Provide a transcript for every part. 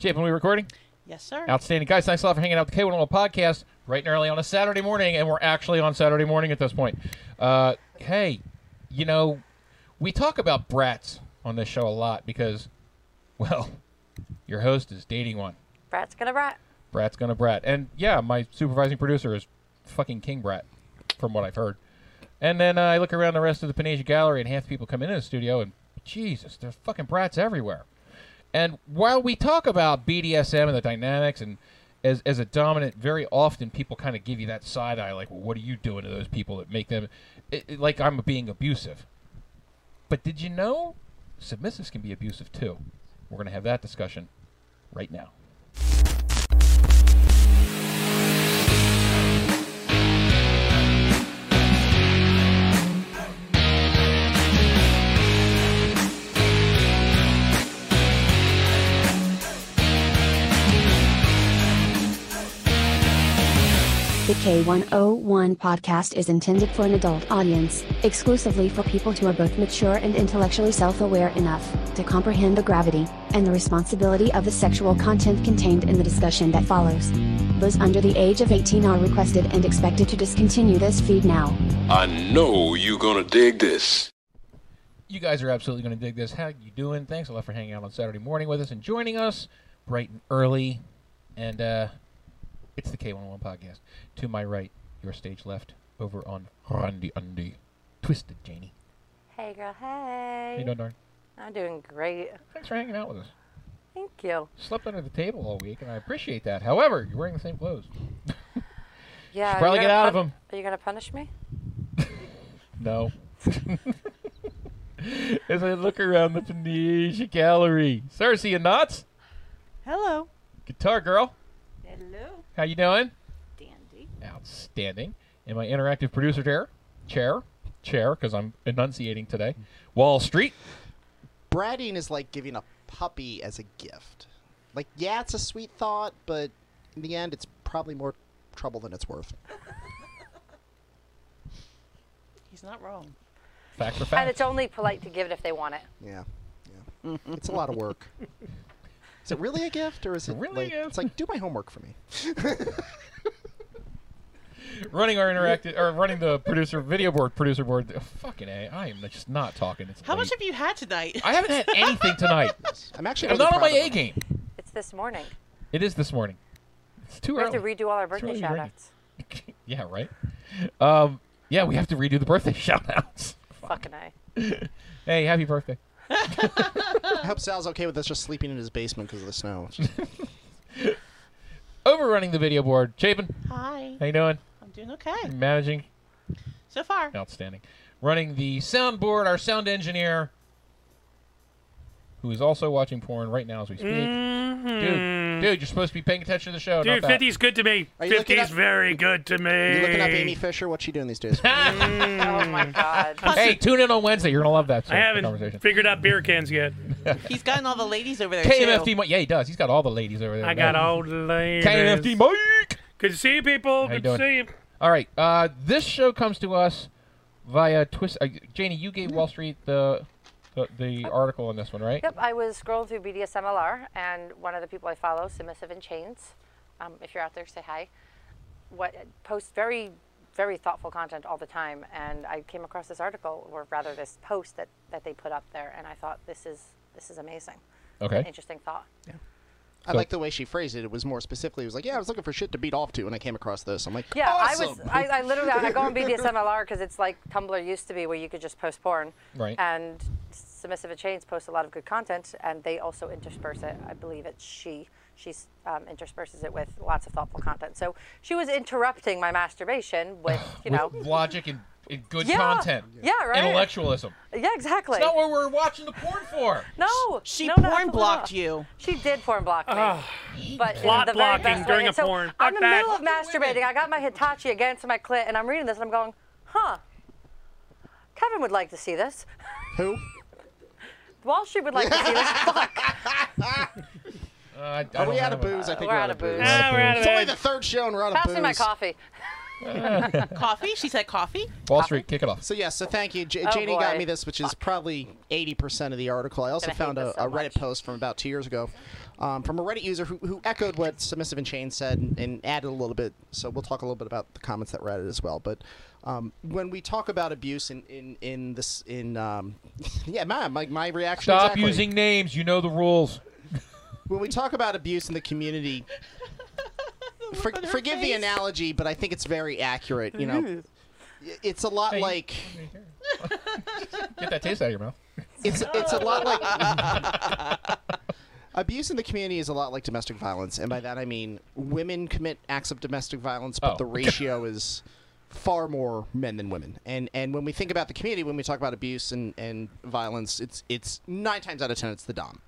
Chapin, we recording? Yes, sir. Outstanding. Guys, thanks a lot for hanging out with the K101 podcast right and early on a Saturday morning, and we're actually on Saturday morning at this point. Uh, hey, you know, we talk about brats on this show a lot because, well, your host is dating one. Brat's gonna brat. Brat's gonna brat. And yeah, my supervising producer is fucking King Brat, from what I've heard. And then uh, I look around the rest of the Panacea Gallery, and half the people come into the studio, and Jesus, there's fucking brats everywhere. And while we talk about BDSM and the dynamics, and as, as a dominant, very often people kind of give you that side eye, like, well, what are you doing to those people that make them, it, it- like I'm being abusive. But did you know submissives can be abusive too? We're going to have that discussion right now. The K101 podcast is intended for an adult audience, exclusively for people who are both mature and intellectually self aware enough to comprehend the gravity and the responsibility of the sexual content contained in the discussion that follows. Those under the age of 18 are requested and expected to discontinue this feed now. I know you're gonna dig this. You guys are absolutely going to dig this. How you doing? Thanks a lot for hanging out on Saturday morning with us and joining us bright and early. And uh, it's the K101 podcast. To my right, your stage left, over on Randy Undy. Twisted Janie. Hey, girl. Hey. How you Hey. doing, darn? I'm doing great. Thanks for hanging out with us. Thank you. Slept under the table all week, and I appreciate that. However, you're wearing the same clothes. Yeah. Should probably get gonna out of them. Are you gonna punish me? No. As I look around the Phoenicia Gallery. Cersei, and nuts? Hello. Guitar girl. Hello. How you doing? Dandy. Outstanding. And my interactive producer chair, chair, chair, because I'm enunciating today. Wall Street. bratting is like giving a puppy as a gift. Like, yeah, it's a sweet thought, but in the end, it's probably more trouble than it's worth. He's not wrong. Fact for fact. And it's only polite to give it if they want it. Yeah, yeah. it's a lot of work. Is it really a gift, or is it Really a like gift? it's like do my homework for me? running our interactive or running the producer video board, producer board. uh, fucking a, I am just not talking. It's How much have you had tonight? I haven't had anything tonight. I'm actually I'm really not on my A game. It's this morning. It is this morning. It's too early. We have to redo all our birthday really shout outs. yeah, right. Um, yeah, we have to redo the birthday shout outs. Fucking A. Hey, happy birthday. I hope Sal's okay with us just sleeping in his basement because of the snow. Overrunning the video board. Chapin, Hi. how you doing? I'm doing okay. Managing. So far. Outstanding. Running the soundboard, our sound engineer, who is also watching porn right now as we speak. Dude, dude, you're supposed to be paying attention to the show. Dude, not that. 50's good to me. Are you 50's up- very good to me. you looking up Amy Fisher? What's she doing these days? Oh my god. Hey, tune in on Wednesday. You're gonna love that. I haven't conversation. figured out beer cans yet. He's gotten all the ladies over there KMFD, too. Mike. Yeah, he does. He's got all the ladies over there. I got all the ladies. KMFD Mike. Good to see you, people. How you Good to see you. All right. Uh, this show comes to us via twist. Uh, Janie, you gave Wall Street the the, the article on this one, right? Yep, I was scrolling through BDSMLR, and one of the people I follow, Submissive in Chains, um, if you're out there, say hi. What posts very, very thoughtful content all the time, and I came across this article, or rather this post that, that they put up there, and I thought this is this is amazing. Okay. Interesting thought. Yeah. I like the way she phrased it. It was more specifically. It was like, yeah, I was looking for shit to beat off to, and I came across this. I'm like, Yeah, awesome. I was. I, I literally I go on BDSMLR because it's like Tumblr used to be, where you could just post porn. Right. And Submissive in Chains posts a lot of good content, and they also intersperse it. I believe it's she. She um, intersperses it with lots of thoughtful content. So she was interrupting my masturbation with, you know, With logic and, and good Yeah. content. Yeah, right. Intellectualism. yeah, exactly. It's not what we're watching the porn for. no, She no, no, porn absolutely blocked you. She did porn block me. but in Plot the very blocking best during way. a So porn. I'm in Fuck the that. middle of masturbating. I got my Hitachi against my clit, and I'm reading this, and I'm going, huh. Kevin would like to see this. Who? Wall Street would like to see this. Fuck. Uh, I, I Are we out of a- booze? I think We're we're out of booze. Ah, we're out of It's only the third show and we're out of Pass booze. me my coffee. Coffee? She said coffee? Wall Street, kick it off. So yeah, so thank you. J- Oh, Janie got boy. me this, which is probably eighty percent of the article. I also Gonna hate found a, this so a Reddit much. post from about two years ago, um, from a Reddit user who, who echoed what Submissive and Chain said and, and added a little bit. So we'll talk a little bit about the comments that were added as well. But um, when we talk about abuse in in, in this in um, yeah, man, my my reaction. Stop exactly. using names. You know the rules. when we talk about abuse in the community. For, on her forgive the analogy, but I think it's very accurate. You know, mm-hmm. it's a lot Hey. like Get that taste out of your mouth. it's it's a lot like abuse in the community is a lot like domestic violence, and by that I mean women commit acts of domestic violence, but Oh. the ratio is far more men than women. And and when we think about the community, when we talk about abuse and, and violence, it's it's nine times out of ten it's the dom.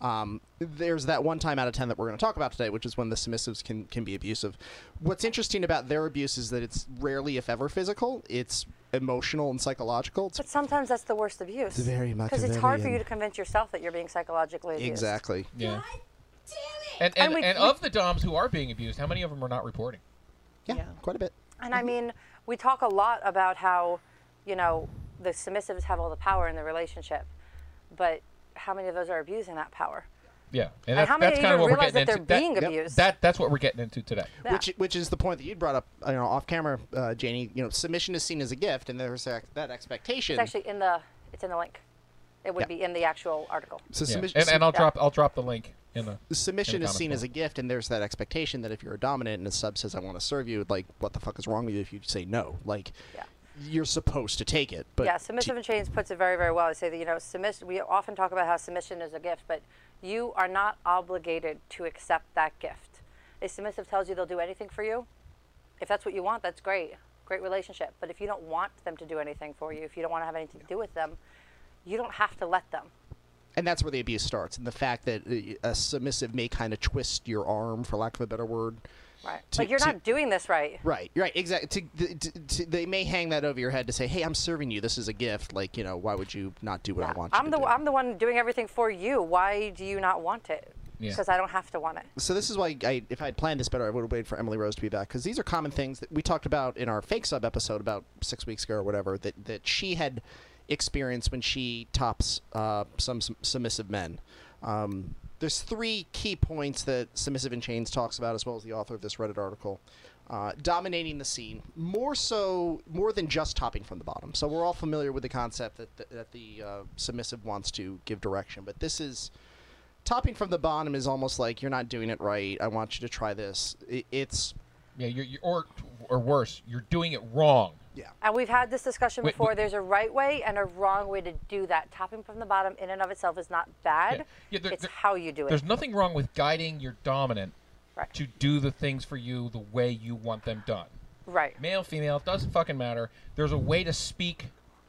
Um, there's that one time out of ten that we're going to talk about today, which is when the submissives can can be abusive. What's interesting about their abuse is that it's rarely, if ever, physical. It's emotional and psychological. It's But sometimes that's the worst abuse. It's very Because it's hard for you to convince yourself that you're being psychologically abused. exactly. Yeah. And and, And we- and we- of the DOMs who are being abused, how many of them are not reporting? Yeah, Yeah. quite a bit. And I mean, we talk a lot about how, you know, the submissives have all the power in the relationship, but how many of those are abusing that power? Yeah. And that's, how many that's kind of even what we're realize getting that into. they're being that, abused? That that's what we're getting into today. Yeah. Which which is the point that you brought up, you know, off camera, uh, Janie. You know, submission is seen as a gift, and there's that, that expectation. It's actually in the it's in the link. It would Yeah. be in the actual article. so Yeah. submission, And, and I'll yeah. drop I'll drop the link in the. submission in the is comments seen as a gift, and there's that expectation that if you're a dominant and a sub says, "I want to serve you," like, what the fuck is wrong with you if you say no? Like, Yeah. You're supposed to take it. But yeah, Submissive in Chains puts it very, very well. They say that you know, submission. We often talk about how submission is a gift, but you are not obligated to accept that gift. A submissive tells you they'll do anything for you. If that's what you want, that's great, great relationship. But if you don't want them to do anything for you, if you don't want to have anything to do with them, you don't have to let them. and that's where the abuse starts, and the fact that uh, a submissive may kind of twist your arm, for lack of a better word. Right. To- like you're to- not doing this right. Right, right, exactly. To, to, to, they may hang that over your head to say, "Hey, I'm serving you. This is a gift. Like, you know, why would you not do what I want you I'm to the do?" I'm the one doing everything for you. Why do you not want it? Yeah. Because I don't have to want it. so this is why I, if I had planned this better, I would have waited for Emily Rose to be back because these are common things that we talked about in our fake sub episode about six weeks ago or whatever that that she had experienced when she tops uh, some, some submissive men. Um, there's three key points that Submissive in Chains talks about, as well as the author of this Reddit article. Uh, dominating the scene, more so, more than just topping from the bottom. So we're all familiar with the concept that that, that the uh, submissive wants to give direction, but this is topping from the bottom is almost like you're not doing it right. I want you to try this. It, it's Yeah, you're, you're or or worse, you're doing it wrong. Yeah. And we've had this discussion Wait, before. wait. There's a right way and a wrong way to do that. Topping from the bottom in and of itself is not bad. Yeah. Yeah, there- it's there- how you do it. There's nothing wrong with guiding your dominant Right. to do the things for you the way you want them done. Right. Male, female, it doesn't fucking matter. There's a way to speak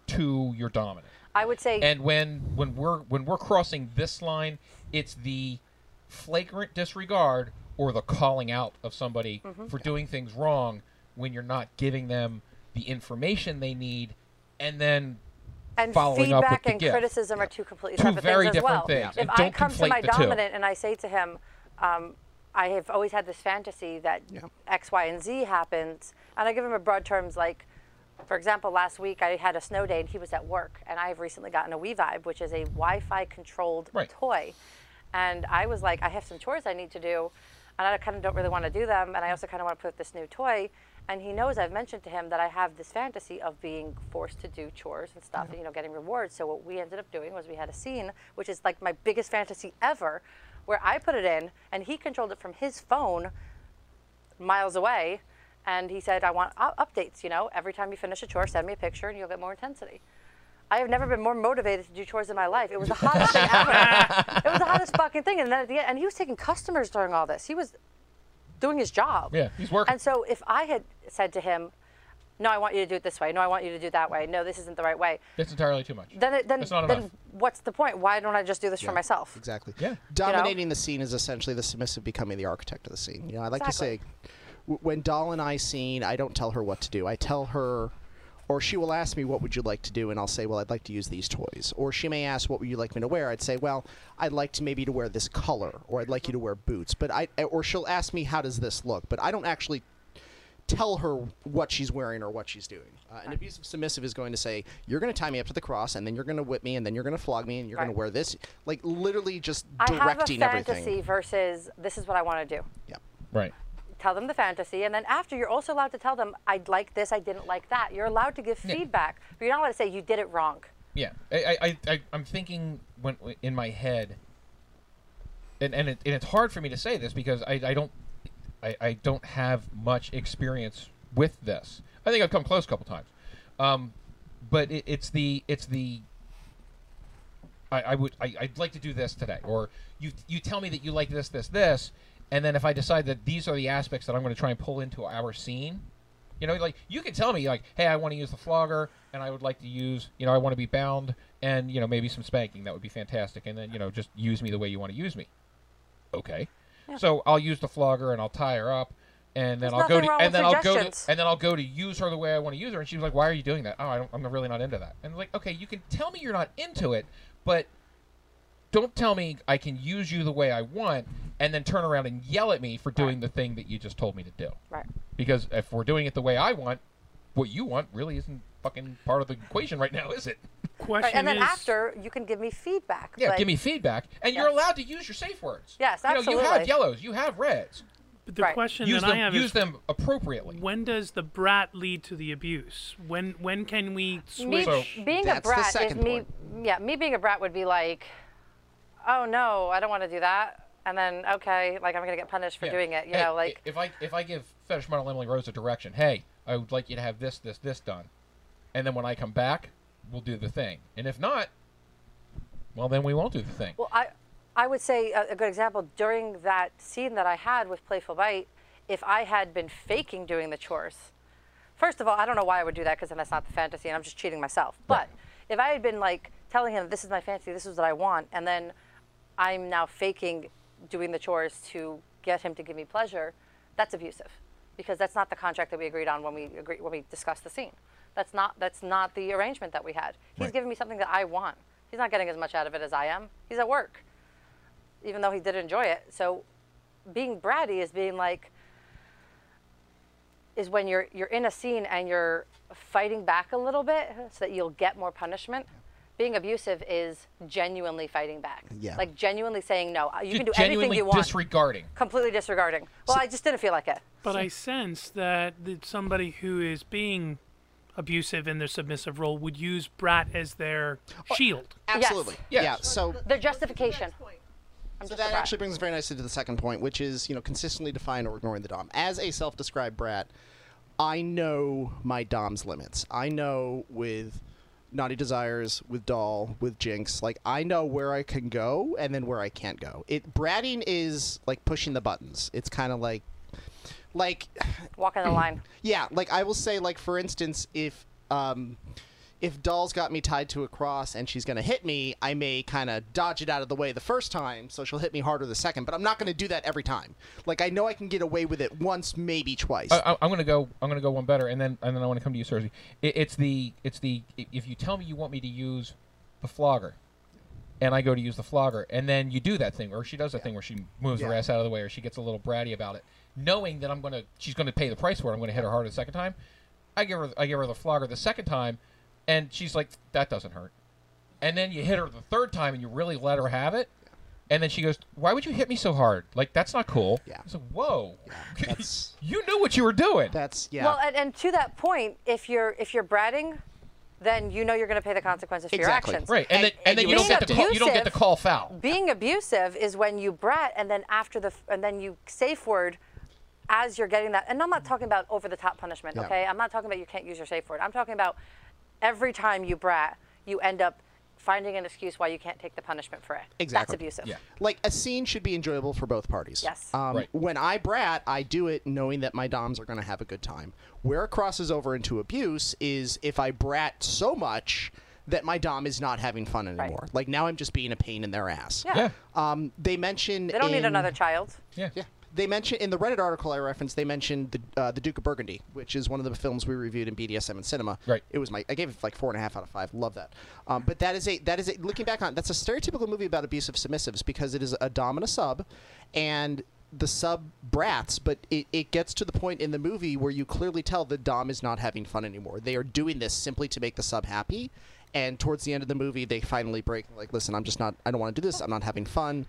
to your dominant. I would say And when when we're when we're crossing this line, it's the flagrant disregard or the calling out of somebody Mm-hmm. for doing things wrong when you're not giving them the information they need and then and following up with feedback the and gift. criticism are two completely Two separate very things as different well. things, If I don't come to my the two. dominant and I say to him, um, I have always had this fantasy that Yeah. X, Y, and Z happens, and I give him a broad terms like, for example, last week I had a snow day and he was at work, and I have recently gotten a WeVibe, which is a Wi-Fi controlled Right. toy, and I was like, I have some chores I need to do, and I kind of don't really want to do them, and I also kind of want to put this new toy. And he knows I've mentioned to him that I have this fantasy of being forced to do chores and stuff, and you know, getting rewards. So what we ended up doing was we had a scene, which is like my biggest fantasy ever, where I put it in, and he controlled it from his phone, miles away, and he said, "I want updates. You know, every time you finish a chore, send me a picture, and you'll get more intensity." I have never been more motivated to do chores in my life. It was the hottest thing ever. It was the hottest fucking thing. And then at the end, and he was taking customers during all this. He was doing his job. Yeah, he's working. And so if I had said to him, "No, I want you to do it this way. No, I want you to do it that way. No, this isn't the right way," it's entirely too much. then it, then not then what's the point? Why don't I just do this for myself? Exactly. Yeah. Dominating the scene is essentially the submissive becoming the architect of the scene. You know, I like Exactly. to say, w- when Doll and I scene, I don't tell her what to do. I tell her, or she will ask me, "What would you like to do?" And I'll say, "Well, I'd like to use these toys." Or she may ask, "What would you like me to wear?" I'd say, "Well, I'd like to maybe to wear this color, or I'd like you to wear boots." But I, or she'll ask me, "How does this look?" But I don't actually tell her what she's wearing or what she's doing. Uh, an abusive submissive is going to say, "You're going to tie me up to the cross, and then you're going to whip me, and then you're going to flog me, and you're going to wear this." Like literally just directing everything. I have a fantasy everything. versus this is what I want to do. Yeah. Right. Tell them the fantasy, and then after you're also allowed to tell them I like this, I didn't like that. You're allowed to give Yeah. feedback, but you're not allowed to say you did it wrong. Yeah, I, I, I, I'm thinking when in my head, and and, it, and it's hard for me to say this because I, I don't, I, I don't have much experience with this. I think I've come close a couple times, um, but it, it's the it's the. I, I would I, I'd like to do this today, or you you tell me that you like this this this, and then if I decide that these are the aspects that I'm going to try and pull into our scene, you know, like you can tell me like, hey, I want to use the flogger, and I would like to use, you know, I want to be bound, and you know, maybe some spanking. That would be fantastic. And then you know, just use me the way you want to use me. Okay. Yeah. So I'll use the flogger and I'll tie her up, and then There's I'll go to and then I'll go to and then I'll go to use her the way I want to use her. And she was like, why are you doing that? Oh, I don't, I'm really not into that. And like, okay, you can tell me you're not into it, but don't tell me I can use you the way I want, and then turn around and yell at me for doing the thing that you just told me to do. Right. Because if we're doing it the way I want, what you want really isn't fucking part of the equation right now, is it? Question Right, and then is, after you can give me feedback. Yeah, but- give me feedback, and you're allowed to use your safe words. Yes, You know, you have yellows, you have reds. but the Right. question Use that them, I have use is, them appropriately. when does the brat lead to the abuse? When when can we me switch? So- being a brat is me. point. Yeah, me being a brat would be like, oh no, I don't want to do that, and then okay, like I'm gonna get punished for Yeah. doing it. You Hey, know, like if I if I give fetish model Emily Rose a direction, hey, I would like you to have this, this, this done, and then when I come back, we'll do the thing. And if not, well, then we won't do the thing. Well, I, I would say a, a good example during that scene that I had with Playful Bite, if I had been faking doing the chores, first of all, I don't know why I would do that because then that's not the fantasy and I'm just cheating myself. But if I had been like telling him, this is my fantasy, this is what I want, and then I'm now faking doing the chores to get him to give me pleasure, that's abusive because that's not the contract that we agreed on when we agree, when we discussed the scene. That's not that's not the arrangement that we had. He's Right. giving me something that I want. He's not getting as much out of it as I am. He's at work, even though he did enjoy it. So, being bratty is being like is when you're you're in a scene and you're fighting back a little bit so that you'll get more punishment. Being abusive is genuinely fighting back. Yeah. Like genuinely saying no. You Just can do anything you want. disregarding. completely disregarding. Well, I just didn't feel like it. But I sense that, that somebody who is being abusive in their submissive role would use brat as their oh, shield. Absolutely. Yes. Yeah. So Their justification. I'm So that actually brings us very nicely to the second point, which is you know consistently define or ignoring the dom. As a self-described brat, I know my dom's limits. I know with Naughty Desires, with Doll, with Jinx, like I know where I can go and then where I can't go. It bratting is like pushing the buttons. It's kind of like like walking the line. yeah, like I will say, like for instance, if um, if Doll's got me tied to a cross and she's gonna hit me, I may kind of dodge it out of the way the first time, so she'll hit me harder the second. But I'm not gonna do that every time. Like I know I can get away with it once, maybe twice. I, I- I'm gonna go. I'm gonna go one better, and then and then I want to come to you, Cersei. It, it's the it's the if you tell me you want me to use the flogger, and I go to use the flogger, and then you do that thing, or she does that thing where she moves her ass out of the way, or she gets a little bratty about it, knowing that I'm gonna she's gonna pay the price for it. I'm gonna hit her harder the second time. I give her I give her the flogger the second time, and she's like, that doesn't hurt. And then you hit her the third time, and you really let her have it. And then she goes, "Why would you hit me so hard? Like that's not cool." Yeah. I said, "Whoa, that's- you knew what you were doing." That's yeah. Well, and, and to that point, if you're if you're bratting, then you know you're going to pay the consequences for Exactly. your actions. Right, and, And- then and and then you you don't get to call, you don't get to call foul. Being abusive is when you brat and then after the and then you safe word as you're getting that. And I'm not talking about over the top punishment, Yeah. okay? I'm not talking about you can't use your safe word. I'm talking about every time you brat, you end up finding an excuse why you can't take the punishment for it. Exactly. That's abusive. Yeah. like a scene should be enjoyable for both parties. Yes. Um, Right. When I brat, I do it knowing that my doms are going to have a good time. Where it crosses over into abuse is if I brat so much that my dom is not having fun anymore. Right. Like now I'm just being a pain in their ass. Yeah. Yeah, Um, they mention They don't need another child. yeah, Yeah. They mentioned in the Reddit article I referenced. They mentioned the uh, the Duke of Burgundy, which is one of the films we reviewed in BDSM and cinema. Right. It was my I gave it like four and a half out of five. Love that. Um, but that is a that is a looking back on that's a stereotypical movie about abusive submissives because it is a dom and a sub, and the sub brats, but it, it gets to the point in the movie where you clearly tell the Dom is not having fun anymore. They are doing this simply to make the sub happy. And towards the end of the movie, they finally break. Like, listen, I'm just not. I don't want to do this. I'm not having fun.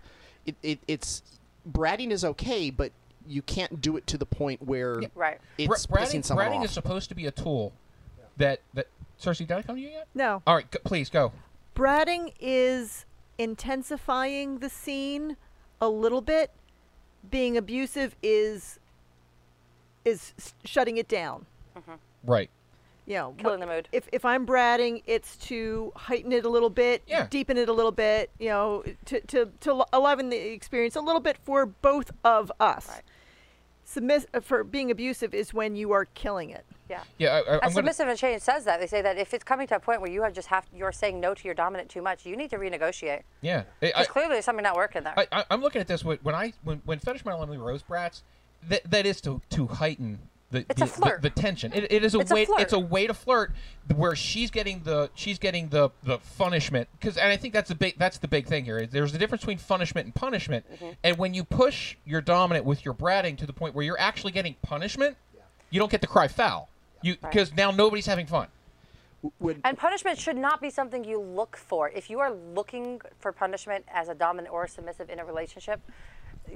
It, it it's bratting is okay, but you can't do it to the point where Right. it's Bra- pissing someone bratting off. is supposed to be a tool that that. Cersei, did I come to you yet? No. All right, g- please go. Bratting is intensifying the scene a little bit. Being abusive is is shutting it down. Mm-hmm. Right. You know, Killing wh- the mood. If if I'm bratting, it's to heighten it a little bit, Yeah. deepen it a little bit. You know, to to to l- enliven the experience a little bit for both of us. Right. Submiss- uh, for being abusive is when you are killing it. Yeah. Yeah, I, I, And I'm gonna. submissive and change says that they say that if it's coming to a point where you have just have you're saying no to your dominant too much, you need to renegotiate. Yeah. I, I, Because clearly there's something not working there. I, I, I'm looking at this when when I when when Fetish Model Emily Rose brats, that that is to to heighten the It's the, a flirt. the, the tension. It, it is a It's a way flirt. it's a way to flirt where she's getting the she's getting the the punishment because and I think that's the big that's the big thing here. There's a difference between punishment and punishment, Mm-hmm. and when you push your dominant with your bratting to the point where you're actually getting punishment, you don't get to cry foul. You because now nobody's having fun. When- And punishment should not be something you look for. If you are looking for punishment as a dominant or a submissive in a relationship,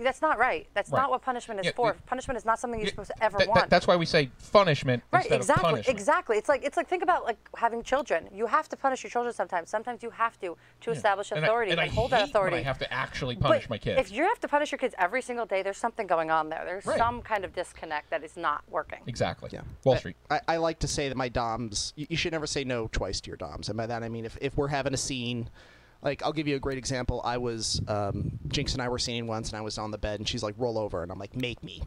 that's not right. That's Right. not what punishment is Yeah, for. we- punishment is not something you're Yeah, supposed to ever Th- th- want. that's why we say punishment Right, instead exactly, of punishment. exactly. It's like it's like think about like having children. You have to punish your children sometimes. Sometimes you have to to establish And I- authority and I hold that authority. When I have to actually punish but my kids. If you have to punish your kids every single day, there's something going on there. There's Right. some kind of disconnect that is not working. Exactly. Yeah. Wall I- Street. I, I like to say that my DOMs, you, you should never say no twice to your DOMs. And by that I mean if, if we're having a scene, like I'll give you a great example. I was, um, Jinx and I were singing once and I was on the bed and she's like, roll over. And I'm like, make me.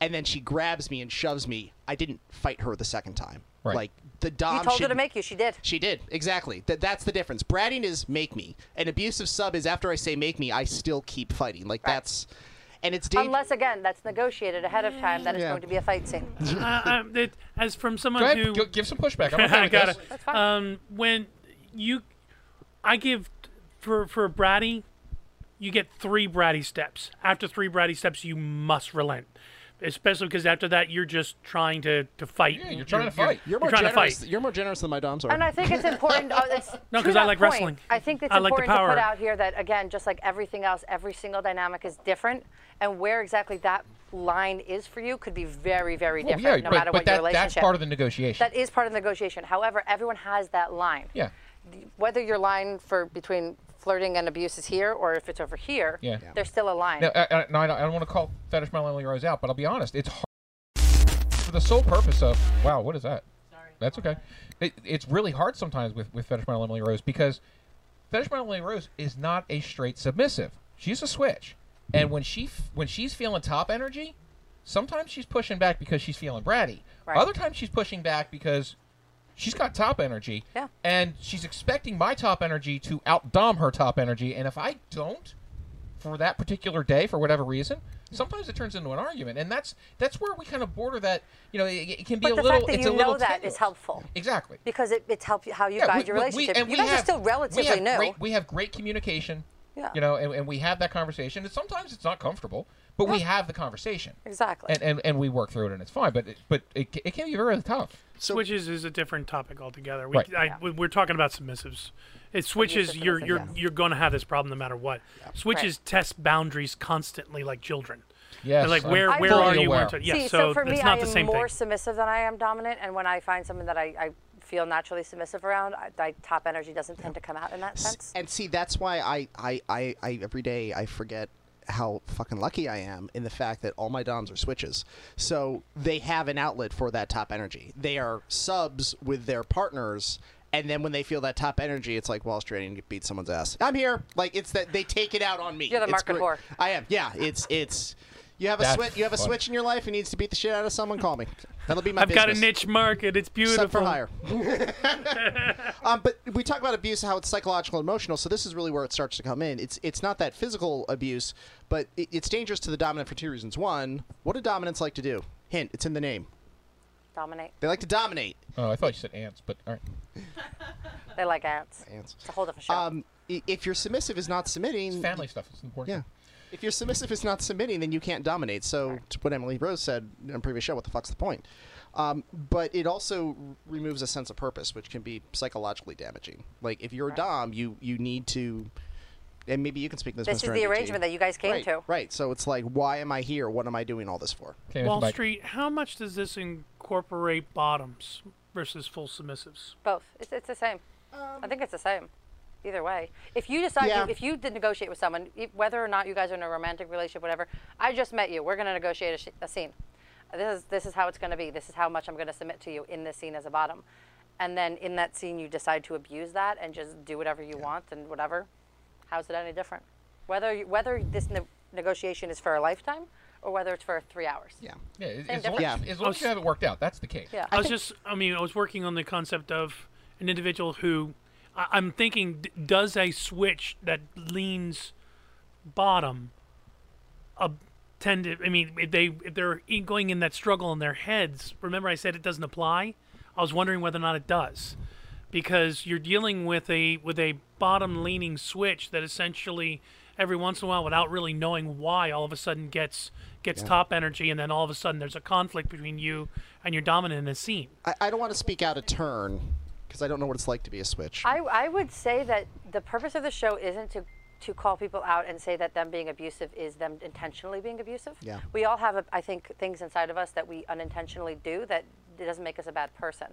And then she grabs me and shoves me. I didn't fight her the second time. Right. Like the Dom You told should, her to make you. She did. She did exactly. That that's the difference. Bratting is make me. An abusive sub is after I say make me, I still keep fighting. Like Right. that's, and it's dangerous. Unless again, that's negotiated ahead of time. That it's Yeah. going to be a fight scene. uh, um, it, as from someone Go ahead. who Go, give some pushback. I'm okay I got it. That's fine. Um, when you, I give for for bratty, you get three bratty steps. After three bratty steps, you must relent. Especially because after that, you're just trying to, to fight. Yeah, you're trying to fight. You're more trying to generous. fight. You're more generous than my DOMs are. And I think it's important. Uh, it's, No, to 'cause I that like point, wrestling. I think it's I like the important to power. put out here that again, just like everything else, every single dynamic is different, and where exactly that line is for you could be very, very Well, different, yeah, no but, matter but what that, your relationship. that's part of the negotiation. That is part of the negotiation. However, everyone has that line. yeah. Whether your line for between flirting and abuse is here or if it's over here, Yeah. Yeah. there's still a line. Now, uh, uh, no, I don't, I don't want to call Fetish Model Emily Rose out, but I'll be honest. It's hard for the sole purpose of wow, what is that? Sorry. That's okay. It, it's really hard sometimes with with Fetish Model Emily Rose because Fetish Model Emily Rose is not a straight submissive. She's a switch, and when she f- when she's feeling top energy, sometimes she's pushing back because she's feeling bratty. Right. Other times she's pushing back because she's got top energy. Yeah. And she's expecting my top energy to outdom her top energy, and if I don't, for that particular day, for whatever reason, sometimes it turns into an argument, and that's that's where we kind of border that. You know, it, it can be but a the fact that it's you know that tenuous. is helpful Exactly. because it, it's help how you Yeah, guide we- your we- relationship. and you we guys have- are still we relatively have new. Great, we have great communication. Yeah. You know, and, and we have that conversation. And sometimes it's not comfortable, but we have the conversation. Exactly. And, and, and we work through it, and it's fine. But it, but it, it can be very tough. switches is a different topic altogether. We, Right. I, Yeah. we- We're talking about submissives. It switches. Abusive You're you're yeah. you're going to have this problem no matter what. Switches test boundaries constantly like children. Yes. They're like I'm where I where are you? aware. Where yeah, See, so, for it's me, not I am more thing. submissive than I am dominant, and when I find someone that I, I feel naturally submissive around, I, I, top energy doesn't tend to come out in that sense. And see, that's why I, I, I, I every day I forget how fucking lucky I am in the fact that all my DOMs are switches. So they have an outlet for that top energy. They are subs with their partners. And then when they feel that top energy, it's like Wall Street and beat someone's ass. I'm here. Like it's that they take it out on me. You're the It's market whore. I am. Yeah. It's it's. You have a switch. You have a funny. switch in your life and needs to beat the shit out of someone. Call me. That'll be my. I've got a niche market. It's beautiful. Sub for hire. um, but we talk about abuse, how it's psychological, and emotional. So this is really where it starts to come in. It's it's not that physical abuse, but it, it's dangerous to the dominant for two reasons. One, what do dominants like to do? Hint: it's in the name. Dominate. They like to dominate. Oh, I thought you said ants, but all right. They like ants. Ants. It's a whole different show. Um, if you're submissive is not submitting, It's family stuff. It's important. Yeah. If your submissive is not submitting, then you can't dominate. So, to what Emily Rose said in a previous show, what the fuck's the point? Um, but it also r- removes a sense of purpose, which can be psychologically damaging. Like if you're a dom, you you need to, and maybe you can speak this. This Mr. is the NDT. arrangement that you guys came right, to. Right. So it's like, why am I here? What am I doing all this for? Okay, Wall Mike. Street, how much does this incorporate bottoms versus full submissives? Both. It's, it's the same. I think it's the same. Either way, if you decide Yeah. to, if you did negotiate with someone, e- whether or not you guys are in a romantic relationship, whatever, I just met you. We're going to negotiate a, sh- a scene. This is this is how it's going to be. This is how much I'm going to submit to you in this scene as a bottom, and then in that scene you decide to abuse that and just do whatever you want and whatever. How's it any different? Whether you, whether this ne- negotiation is for a lifetime or whether it's for three hours. Yeah. Yeah, as, Same as long, difference. as, as long as you have it worked out, that's the case. Yeah. I was just, I mean, I was working on the concept of an individual who, I, I'm thinking, does a switch that leans bottom, uh, tend to, I mean, if they, if they're going in that struggle in their heads, remember I said it doesn't apply? I was wondering whether or not it does. Because you're dealing with a with a bottom leaning switch that essentially every once in a while without really knowing why all of a sudden gets gets top energy and then all of a sudden there's a conflict between you and your dominant in a scene. I, I don't want to speak out of turn because I don't know what it's like to be a switch. I, I would say that the purpose of the show isn't to to call people out and say that them being abusive is them intentionally being abusive. Yeah. We all have, a, I think, things inside of us that we unintentionally do that doesn't make us a bad person.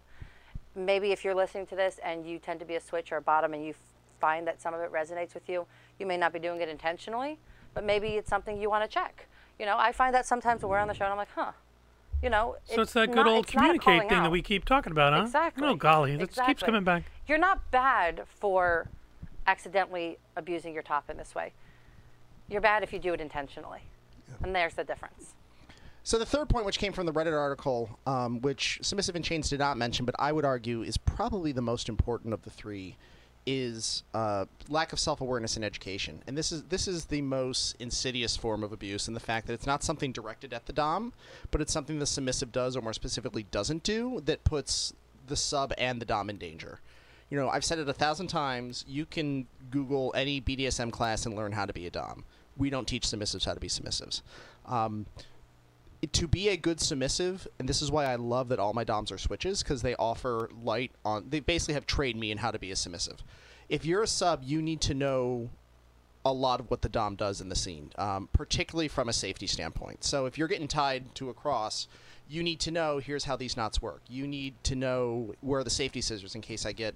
Maybe if you're listening to this and you tend to be a switch or a bottom and you f- find that some of it resonates with you, you may not be doing it intentionally, but maybe it's something you want to check. You know, I find that sometimes when we're on the show and I'm like, huh. You know, So it's, that good not- old it's not a communicate calling thing that we keep talking about, huh? Exactly. Oh golly, that keeps coming back. You're not bad for accidentally abusing your top in this way. You're bad if you do it intentionally. And there's the difference. So the third point, which came from the Reddit article, um, which Submissive in Chains did not mention, but I would argue is probably the most important of the three, is uh, lack of self-awareness and education. And this is this is the most insidious form of abuse, and the fact that it's not something directed at the dom, but it's something the submissive does, or more specifically doesn't do, that puts the sub and the dom in danger. You know, I've said it a thousand times. You can Google any BDSM class and learn how to be a dom. We don't teach submissives how to be submissives. Um, to be a good submissive, and this is why I love that all my DOMs are switches, because they offer light on. They basically have trained me in how to be a submissive. If you're a sub, you need to know a lot of what the Dom does in the scene, um, particularly from a safety standpoint. So if you're getting tied to a cross, you need to know here's how these knots work. You need to know where the safety scissors in case I get,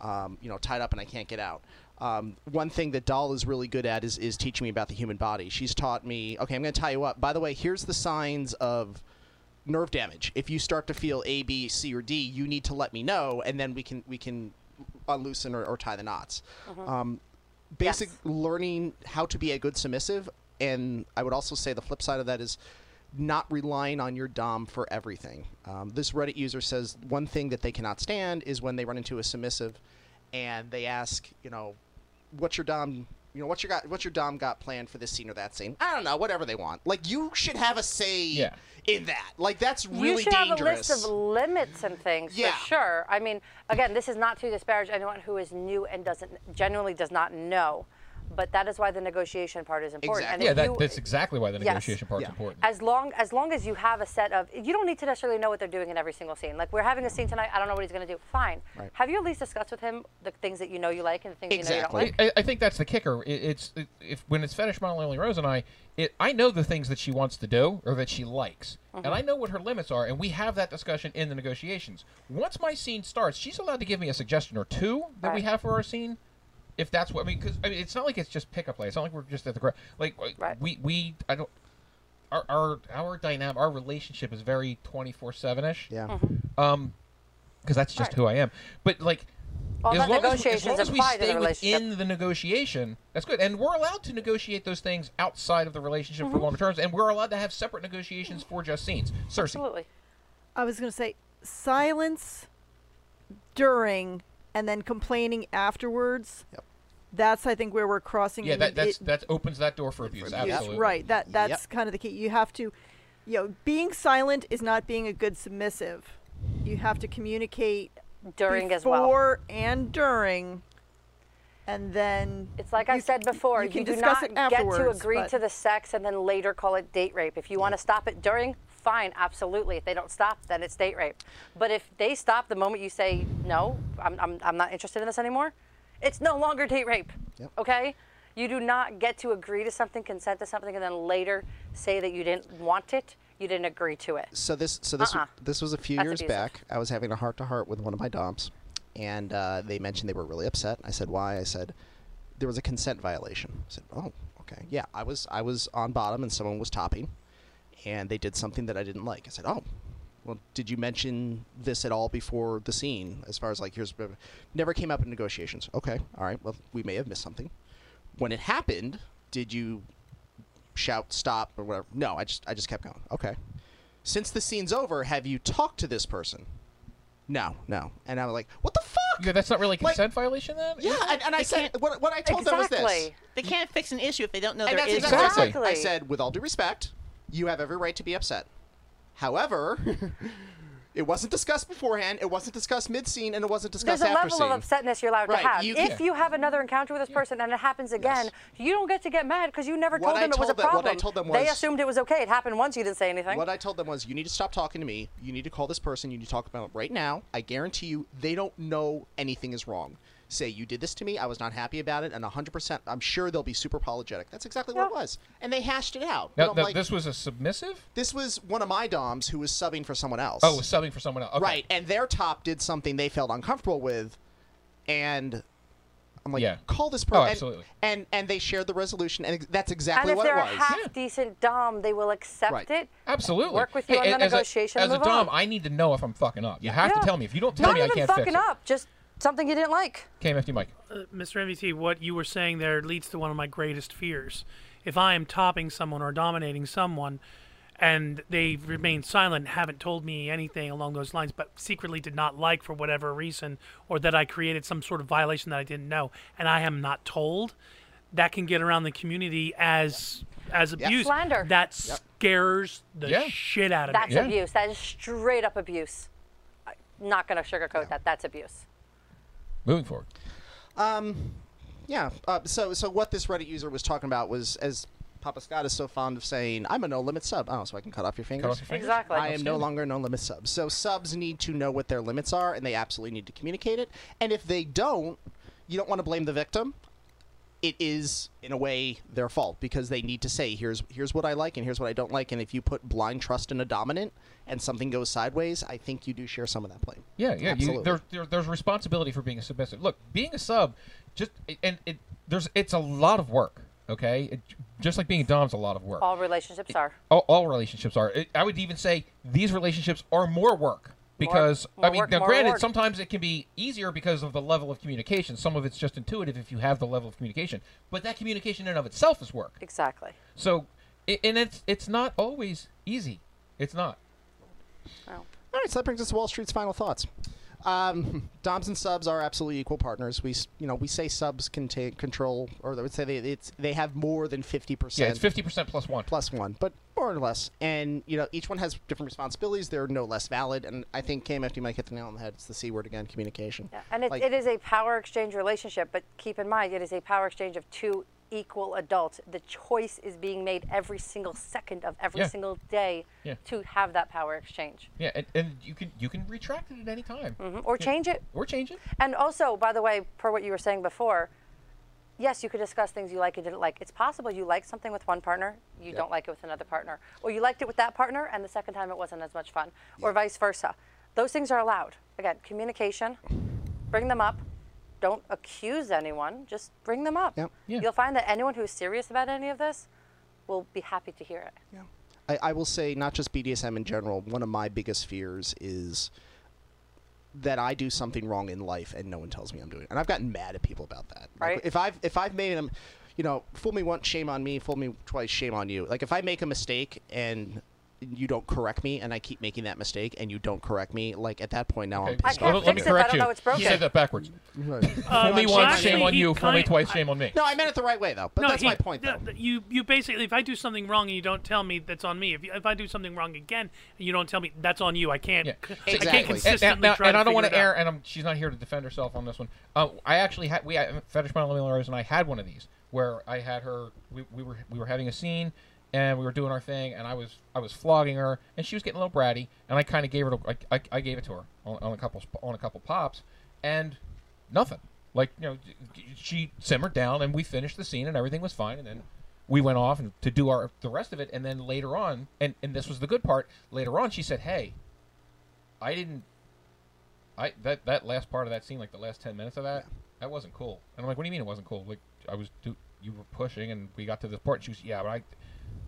um, you know, tied up and I can't get out. Um, one thing that Doll is really good at is, is teaching me about the human body. She's taught me, okay, I'm going to tie you up. By the way, here's the signs of nerve damage. If you start to feel A, B, C, or D, you need to let me know, and then we can we can unloosen or, or tie the knots. Um, basic Yes. learning how to be a good submissive, and I would also say the flip side of that is not relying on your dom for everything. Um, this Reddit user says one thing that they cannot stand is when they run into a submissive, and they ask, you know, what's your dom you know what's your got what's your dom got planned for this scene or that scene i don't know whatever they want like you should have a say Yeah. in that like that's really you should dangerous have a list of limits and things Yeah. for sure. I mean, again, this is not to disparage anyone who is new and doesn't genuinely does not know, but that is why the negotiation part is important. Exactly. Yeah, that, you- that's exactly why the Yes. negotiation part's Yeah. important. as long as long as you have a set of you don't need to necessarily know what they're doing in every single scene like we're having a scene tonight i don't know what he's going to do fine Right. have you at least discussed with him the things that you know you like and the things Exactly. you know you don't like I, I think that's the kicker. It, it's it, if when it's fetish model Emily Rose and I, it I know the things that she wants to do or that she likes, and mm-hmm. I know what her limits are, and we have that discussion in the negotiations. Once my scene starts, she's allowed to give me a suggestion or two that we have for our scene. If that's what I mean, because I mean, it's not like it's just pickup play. It's not like we're just at the gra- like Right. we we I don't. Our, our our dynamic our relationship is very twenty four seven ish. yeah Um, because that's just Right. who I am. But like, All as that long as, as long as we apply the stay relationship. within the negotiation, that's good. And we're allowed to negotiate those things outside of the relationship Mm-hmm. for longer terms, and we're allowed to have separate negotiations for just scenes. Cersei, absolutely I was going to say silence during and then complaining afterwards. Yep. That's I think where we're crossing. yeah, that the- that's it- that opens that door for abuse. abuse. Absolutely, Right. That that's Yep. kind of the key. You have to, you know, being silent is not being a good submissive. You have to communicate during as well before and during. and then It's like I said before, you you, do discuss not it get to agree but- to the sex and then later call it date rape. If you want to stop it during, fine, absolutely. If they don't stop, then it's date rape. But if they stop the moment you say no, I'm, I'm, I'm not interested in this anymore, it's no longer date rape. Yep. Okay? You do not get to agree to something, consent to something, and then later say that you didn't want it, you didn't agree to it. So this so this Uh-uh. this was a few That's years abusive. back. I was having a heart to heart with one of my doms, and uh, they mentioned they were really upset. I said why? I said there was a consent violation. I said oh okay yeah I was I was on bottom and someone was topping, and they did something that I didn't like. I said oh. Well, did you mention this at all before the scene? As far as like, here's never came up in negotiations. Okay, all right. Well, we may have missed something. When it happened, did you shout stop or whatever? No, I just I just kept going. Okay. Since the scene's over, have you talked to this person? No, no. And I'm like, what the fuck? Yeah, that's not really a Like- consent violation then. Yeah, and, and I said what, what I told them was this. They can't fix an issue if they don't know And there that's is exactly, one. what I said. Exactly. I said, with all due respect, you have every right to be upset. However, it wasn't discussed beforehand, it wasn't discussed mid-scene, and it wasn't discussed There's a after level scene. of upsetness you're allowed Right, to have. you if can- you have another encounter with this person and it happens again, you don't get to get mad because you never What told I them it was a told them- what I problem. told them was, they assumed it was okay. It happened once. You didn't say anything. What I told them was, you need to stop talking to me. You need to call this person. You need to talk about it right now. I guarantee you, they don't know anything is wrong. Say you did this to me. I was not happy about it, and 100%. I'm sure they'll be super apologetic. That's exactly what it was, and they hashed it out. Now, But like, this was a submissive. this was one of my doms who was subbing for someone else. Oh, was subbing for someone else. Okay. right, and their top did something they felt uncomfortable with, and I'm like, Yeah. call this Oh, absolutely. And, and and they shared the resolution, and ex- that's and exactly if what they're a was. half decent dom, they will accept Right. it. Absolutely. Work with you on the as negotiation A, as a dom, on. I need to know if I'm fucking up. You have Yeah. to tell me. If you don't tell Not me, I can't fucking fix it. up. Just something you didn't like. KMFD Mike. Uh, Mr. MVT, what you were saying there leads to one of my greatest fears. If I am topping someone or dominating someone, and they remain silent, haven't told me anything along those lines, but secretly did not like for whatever reason, or that I created some sort of violation that I didn't know, and I am not told, that can get around the community as as abuse. Slander. That scares the Yeah. shit out of That's me. Yeah. abuse. That is straight up abuse. I'm not going to sugarcoat that. That's abuse. Moving forward. Yeah. Uh, so so what this Reddit user was talking about was as Papa Scott is so fond of saying, "I'm a no limit sub." Oh, so I can cut off your fingers. Off your fingers? Exactly. I am no Outstanding. longer no limit sub. So subs need to know what their limits are, and they absolutely need to communicate it. And if they don't, you don't want to blame the victim. It is, in a way, their fault because they need to say, "Here's here's what I like, and here's what I don't like." And if you put blind trust in a dominant, and something goes sideways, I think you do share some of that blame. Yeah, yeah. You, Absolutely. there, there, there's responsibility for being a submissive. Look, being a sub, just and it there's it's a lot of work. Okay, it, just like being a dom's a lot of work. All relationships are. all, all relationships are. It, I would even say these relationships are more work because more I mean, work, now more granted, reward. sometimes it can be easier because of the level of communication. Some of it's just intuitive if you have the level of communication, but that communication in and of itself is work. Exactly. So, and it's it's not always easy. It's not. Oh. All right, so that brings us to Wall Street's final thoughts. Um, Doms and subs are absolutely equal partners. We, you know, we say subs can take control, or I would say they it's they have more than fifty percent. Yeah, percent. it's fifty percent plus one. plus one, but more or less. And you know, each one has different responsibilities. They're no less valid. And I think KMFD Mike hit the nail on the head. It's the c word again: communication. Yeah. And it, Like- it is a power exchange relationship, but keep in mind, it is a power exchange of two equal adults. The choice is being made every single second of every Yeah. single day Yeah. to have that power exchange Yeah, and, and you can you can retract it at any time Mhm. or change it. or change it. And also, by the way, per what you were saying before, yes, you could discuss things you like and didn't like. It's possible you like something with one partner, you don't like it with another partner, or you liked it with that partner and the second time it wasn't as much fun, or vice versa. Those things are allowed. Again, communication, bring them up. Don't accuse anyone, just bring them up. Yep. Yeah. You'll find that anyone who's serious about any of this will be happy to hear it. Yeah. I, I will say, not just BDSM in general, one of my biggest fears is that I do something wrong in life and no one tells me I'm doing it. And I've gotten mad at people about that. Like, Right. if I've if I've made them, you know, fool me once, shame on me. Fool me twice, shame on you. Like if I make a mistake and you don't correct me, and I keep making that mistake, and you don't correct me, like at that point now I'm Okay, pissed can't let, off. let me it if I correct you. know it's broken. You said that backwards. Uh, Fool me once, actually, shame on you. Fool me twice, shame on me. No, I meant it the right way though. But no, that's he- my point though. th- th- You you basically, if I do something wrong and you don't tell me, that's on me. If you, if I do something wrong again and you don't tell me, that's on you. I can't. Yeah. I Exactly. can't And- consistently and, now- try and to I don't want to air, and I'm, she's not here to defend herself on this one. Uh, I actually had we had, fetish model Emily Rose and I had one of these where I had her. We, we were we were having a scene and we were doing our thing, and I was I was flogging her, and she was getting a little bratty, and I kind of gave her to, I, I, I gave it to her on, on a couple on a couple pops, and nothing. Like you know, she simmered down, and we finished the scene, and everything was fine, and then we went off and to do our the rest of it, and then later on, and and this was the good part. Later on, she said, "Hey, I didn't I that that last part of that scene, like the last ten minutes of that, that wasn't cool. And I'm like, what do you mean it wasn't cool? Like I was, do, you were pushing, and we got to this part. And she was, yeah, but I,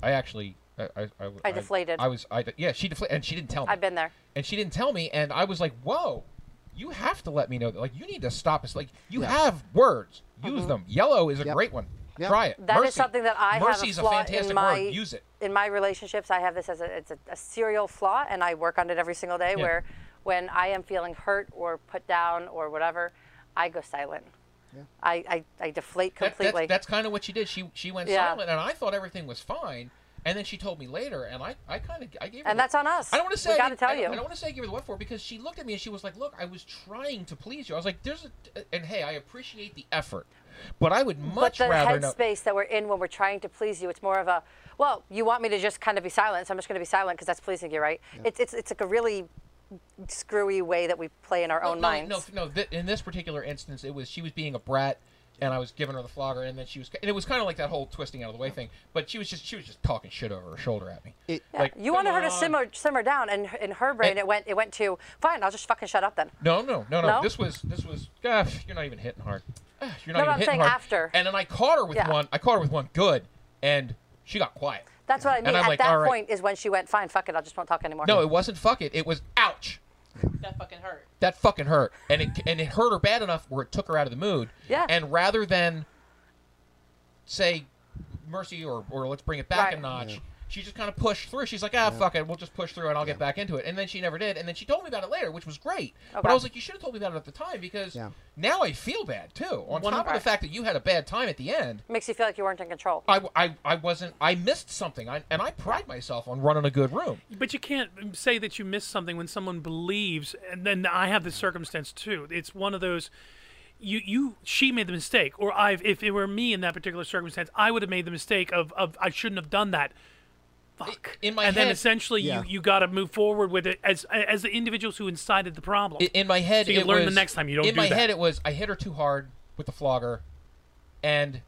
I actually, I, I, I, I deflated. I, was, I, yeah, she deflated, and she didn't tell me. I've been there. and she didn't tell me, and I was like, whoa, you have to let me know that. Like you need to stop. It's like you Yeah. have words, use them. Yellow is a Yep. great one. Yep. Try it. Mm-hmm. That is something that I Mercy's have a flaw fantastic in my word. Use it. in my relationships. I have this as a it's a, a serial flaw, and I work on it every single day. Yeah. Where when I am feeling hurt or put down or whatever, I go silent. I, I, I deflate That- completely. that's that's kind of what she did. She she went Yeah. silent, and I thought everything was fine. And then she told me later, and I, I kind of I gave her And the- that's on us. I don't want to say We gotta tell I you. I don't want to say I gave her the what for because she looked at me and she was like, "Look, I was trying to please you." I was like, "There's a uh, and hey, I appreciate the effort, but I would but much the rather know." headspace that we're in when we're trying to please you, it's more of a, well, you want me to just kind of be silent, so I'm just going to be silent because that's pleasing you, right? It's, it's, it's like a really screwy way that we play in our no, own no, minds. No, no. Th- in this particular instance, it was she was being a brat, and I was giving her the flogger, and then she was, and it was kind of like that whole twisting out of the way thing. But she was just she was just talking shit over her shoulder at me. It- Yeah, like, you wanted come her to simmer simmer down, and in her brain And- it went it went to fine. I'll just fucking shut up then. No, no, no, no. No? This was this was. Gosh, you're not even hitting hard. Ah, You're not No, even but I'm hitting saying hard. after. And then I caught her with Yeah. one. I caught her with one good, and she got quiet. That's what I mean. And I'm At like, that all right. point is when she went fine. Fuck it. I just won't talk anymore. No, it wasn't fuck it. It was ouch. That fucking hurt. That fucking hurt, and it and it hurt her bad enough where it took her out of the mood. Yeah. And rather than say mercy or or let's bring it back a Right. notch. She just kind of pushed through. She's like, ah, fuck it, we'll just push through and I'll get back into it. And then she never did. And then she told me about it later, which was great. But I was like, you should have told me about it at the time because Yeah. now I feel bad too. On One- top of the fact that you had a bad time at the end, Makes you feel like you weren't in control. I, I, I wasn't. I missed something, I, and I pride myself on running a good room. But you can't say that you missed something when someone believes, and then I have this circumstance too. It's one of those. You, you, she made the mistake, or I've. If it were me in that particular circumstance, I would have made the mistake of, of I shouldn't have done that. Fuck. in my and then essentially Yeah. you, you got to move forward with it as as the individuals who incited the problem. In my head, So you it learn the next time you don't In do my that. head, it was I hit her too hard with the flogger, and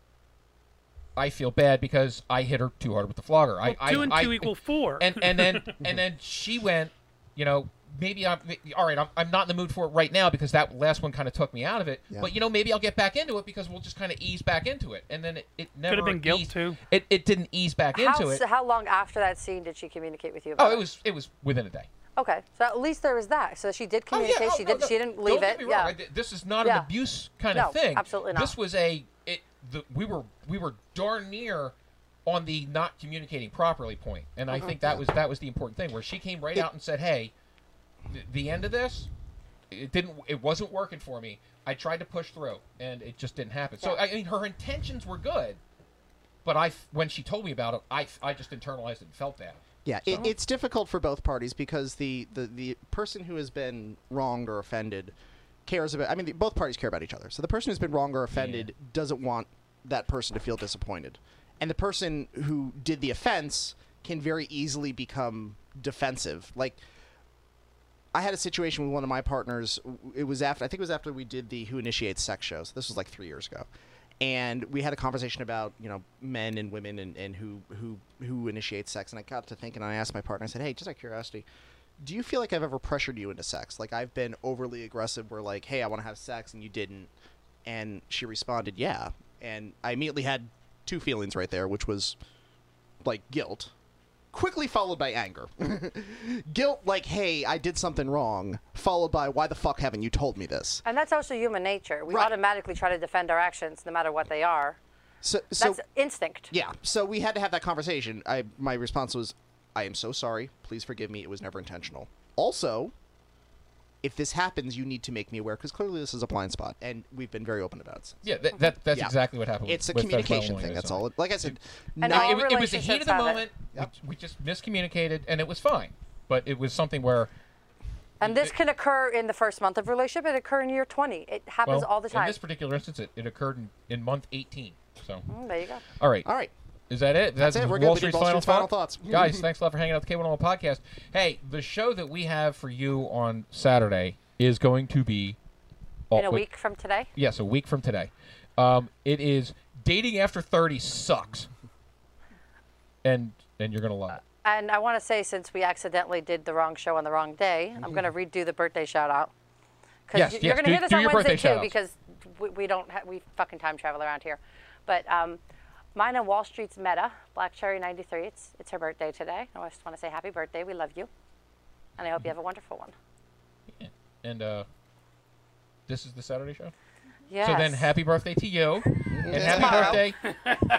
I feel bad because I hit her too hard with the flogger. Well, I, two I, and I, two equal four. and and then and then she went, you know, maybe I'm all right. I'm, I'm not in the mood for it right now because that last one kind of took me out of it. Yeah. But you know, maybe I'll get back into it because we'll just kind of ease back into it. And then it, it never been guilt, eased- too. It it didn't ease back How, into s- it. how long after that scene did she communicate with you about Oh, it was it was within a day. Okay, so at least there was that. So she did communicate. Oh, yeah. Oh, she no, did. no. She didn't Don't leave get it. me wrong. yeah. I- this is not Yeah. an abuse kind No, of thing. absolutely not. This was a it. The, we were we were darn near on the not communicating properly point, and Uh-huh. I think that was that was the important thing where she came right out and said, "Hey, the, the end of this, it didn't. It wasn't working for me. I tried to push through, and it just didn't happen. So I mean, her intentions were good." But I, when she told me about it, I, I just internalized it and felt that. Yeah, it, it's difficult for both parties because the, the, the person who has been wronged or offended cares about. I mean, the, both parties care about each other. So the person who's been wronged or offended doesn't want that person to feel disappointed, and the person who did the offense can very easily become defensive. Like I had a situation with one of my partners. It was after I think it was after we did the Who Initiates Sex shows. This was like three years ago, and we had a conversation about you know men and women and, and who who who initiates sex. And I got to thinking, and I asked my partner. I said, "Hey, just out of curiosity, do you feel like I've ever pressured you into sex? Like I've been overly aggressive, where like, hey, I want to have sex, and you didn't." And she responded, "Yeah." And I immediately had two feelings right there, which was like guilt quickly followed by anger. Guilt, like, hey, I did something wrong, followed by, why the fuck haven't you told me this? And that's also human nature. We Right. automatically try to defend our actions, no matter what they are. So, so That's instinct. yeah, so we had to have that conversation. I my response was, I am so sorry. Please forgive me. It was never intentional. Also, if this happens, you need to make me aware because clearly this is a blind spot, and we've been very open about it. Yeah, that, that that's Yeah. exactly what happened. It's a with Fez communication Modeling thing. That's all. Like I said, And no, it, it was the heat of the moment. Yep. We, we just miscommunicated, and it was fine. But it was something where, And this can occur in the first month of relationship. It occur in year 20. It happens well, all the time. in this particular instance, it, it occurred in, in month 18. So, Mm, there you go. all right. all right. Is that it? That's it. We're good. Wall We did Street's Wall final, Street's final thought? thoughts. Guys, thanks a lot for hanging out with the K101 podcast. Hey, the show that we have for you on Saturday is going to be In a wait, week from today. Yes, a week from today. Um, it is dating after 30 sucks, and and you're gonna love it. And I want to say, since we accidentally did the wrong show on the wrong day, I'm going to redo the birthday shout out. Because Yes, you're yes, going do- to hear this on Wednesday too, shout-outs. because we, we don't ha- we fucking time travel around here. But um, mine and Wall Street's Meta, Black Cherry 93. It's it's her birthday today. I just want to say happy birthday. We love you, and I hope you have a wonderful one. And uh, this is the Saturday show. Yes. So then, happy birthday to you, and happy Tomorrow. birthday,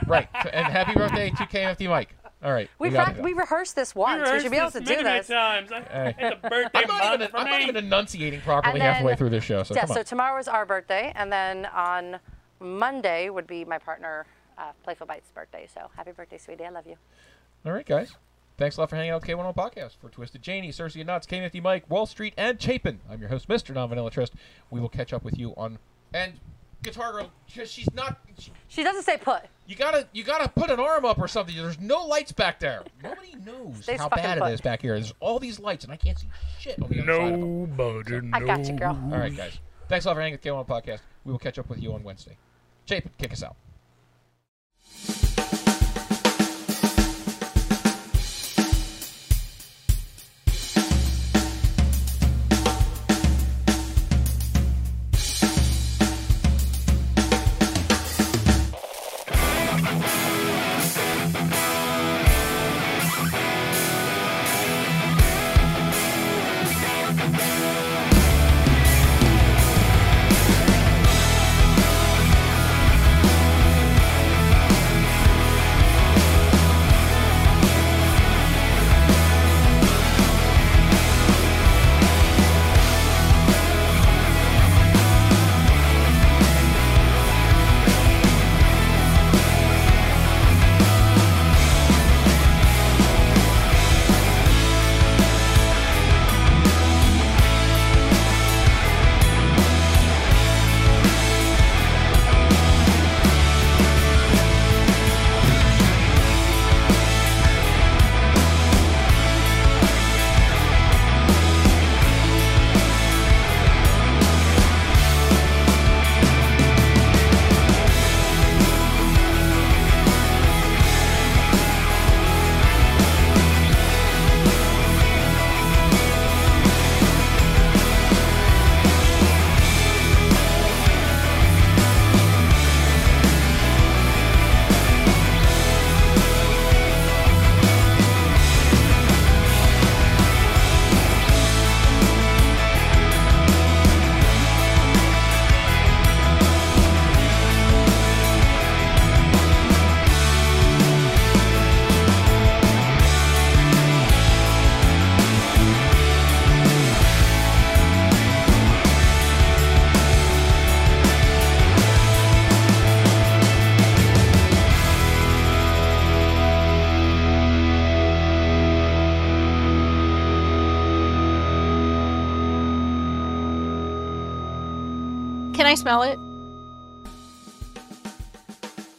right? And happy birthday to KMFD Mike. All right, we, we got prac- to we rehearsed this once. We, should be able to do many, many this. times. I- It's a birthday I'm not, month even, for I'm not me. even enunciating properly And then- halfway through this show. So yeah, come on. so tomorrow is our birthday, and then on Monday would be my partner, uh, Playful Bites' birthday. So happy birthday, sweetie. I love you. All right, guys. Thanks a lot for hanging out with K101 Podcast. For Twisted Janie, Cersei and Nuts, KMFD Mike, Wall Street, and Chapin. I'm your host, Mr. Non Vanilla Trist. We will catch up with you on. And Guitar Girl, she's not. She, She doesn't say put. you gotta, you gotta put an arm up or something. There's no lights back there. Nobody knows Stays how bad put. it is back here. There's all these lights, and I can't see shit on the other side of them. Nobody I got you, girl. All right, guys. Thanks a lot for hanging with K101 Podcast. We will catch up with you on Wednesday. Chapin, kick us out. I smell it?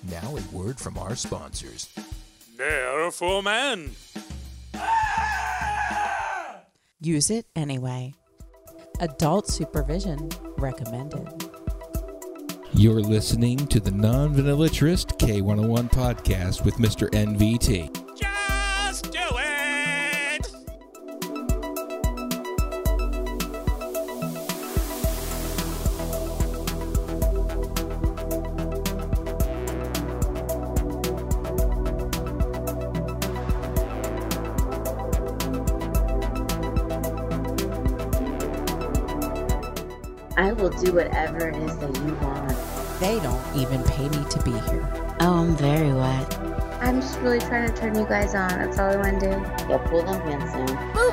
Now a word from our sponsors. They're for men. Use it anyway. Adult supervision recommended. You're listening to the Non Vanillatrist K101 podcast with Mr. NVT. Even pay me to be here. Oh, I'm very wet. I'm just really trying to turn you guys on. That's all I want to do. Yeah, pull them pants down. Boobies! Yeah!